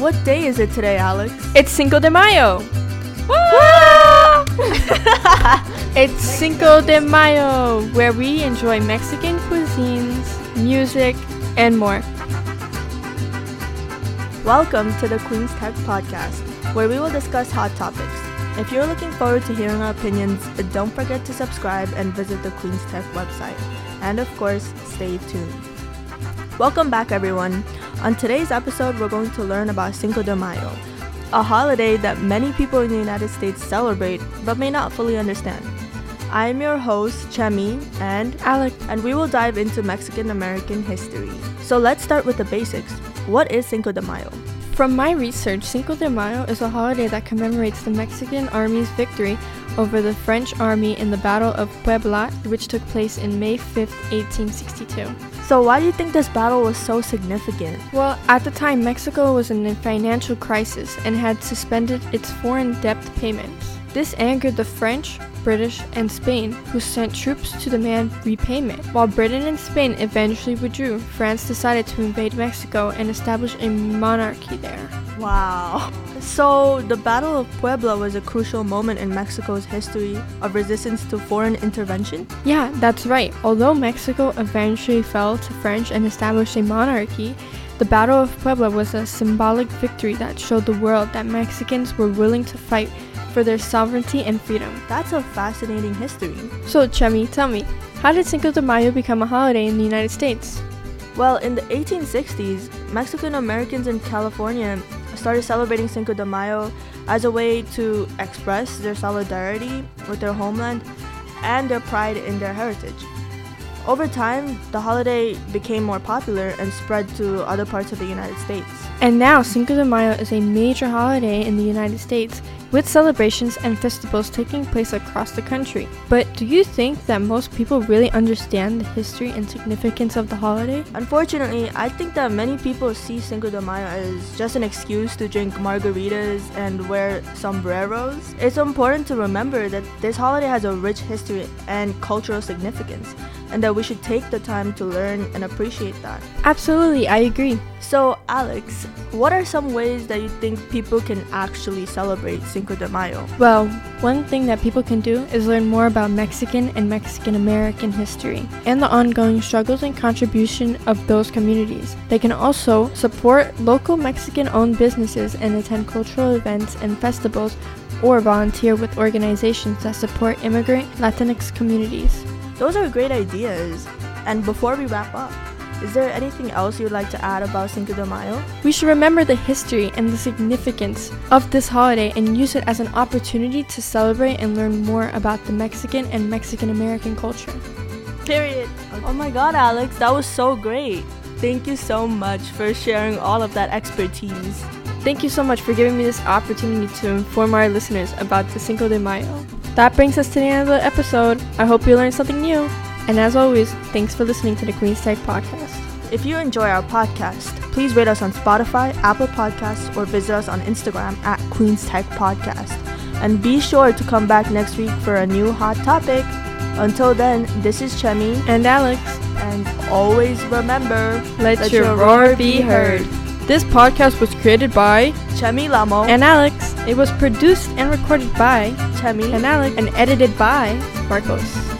What day is it today, Alex? It's Cinco de Mayo. it's Cinco de Mayo, where we enjoy Mexican cuisines, music, and more. Welcome to the Queen's Tech Podcast, where we will discuss hot topics. If you're looking forward to hearing our opinions, don't forget to subscribe and visit the Queen's Tech website. And of course, stay tuned. Welcome back, everyone. On today's episode, we're going to learn about Cinco de Mayo, a holiday that many people in the United States celebrate but may not fully understand. I'm your host, Chemi, and Alex, and we will dive into Mexican American history. So let's start with the basics. What is Cinco de Mayo? From my research, Cinco de Mayo is a holiday that commemorates the Mexican Army's victory over the French Army in the Battle of Puebla, which took place in May 5, 1862. So, why do you think this battle was so significant? Well, at the time, Mexico was in a financial crisis and had suspended its foreign debt payments. This angered the French, British, and Spain, who sent troops to demand repayment. While Britain and Spain eventually withdrew, France decided to invade Mexico and establish a monarchy there. Wow. So, the Battle of Puebla was a crucial moment in Mexico's history of resistance to foreign intervention? Yeah, that's right. Although Mexico eventually fell to French and established a monarchy, the Battle of Puebla was a symbolic victory that showed the world that Mexicans were willing to fight for their sovereignty and freedom. That's a fascinating history. So, Chemi, tell me, how did Cinco de Mayo become a holiday in the United States? Well, in the 1860s, Mexican Americans in California started celebrating Cinco de Mayo as a way to express their solidarity with their homeland and their pride in their heritage. Over time, the holiday became more popular and spread to other parts of the United States. And now, Cinco de Mayo is a major holiday in the United States, with celebrations and festivals taking place across the country. But do you think that most people really understand the history and significance of the holiday? Unfortunately, I think that many people see Cinco de Mayo as just an excuse to drink margaritas and wear sombreros. It's important to remember that this holiday has a rich history and cultural significance, and that we should take the time to learn and appreciate that. Absolutely, I agree. So, Alex, what are some ways that you think people can actually celebrate Cinco de Mayo? Well, one thing that people can do is learn more about Mexican and Mexican American history and the ongoing struggles and contribution of those communities. They can also support local Mexican owned businesses and attend cultural events and festivals or volunteer with organizations that support immigrant Latinx communities. Those are great ideas. And before we wrap up, is there anything else you'd like to add about Cinco de Mayo? We should remember the history and the significance of this holiday and use it as an opportunity to celebrate and learn more about the Mexican and Mexican American culture. Period. Oh my god, Alex, that was so great. Thank you so much for sharing all of that expertise. Thank you so much for giving me this opportunity to inform our listeners about the Cinco de Mayo. That brings us to the end of the episode. I hope you learned something new. And as always, thanks for listening to the Queen's Tech Podcast. If you enjoy our podcast, please rate us on Spotify, Apple Podcasts, or visit us on Instagram at Queen's Tech Podcast. And be sure to come back next week for a new hot topic. Until then, this is Chemi and Alex. And always remember let, let your, your roar be heard. This podcast was created by Chemi Lamo and Alex. It was produced and recorded by Chemi and Alex and edited by Marcos.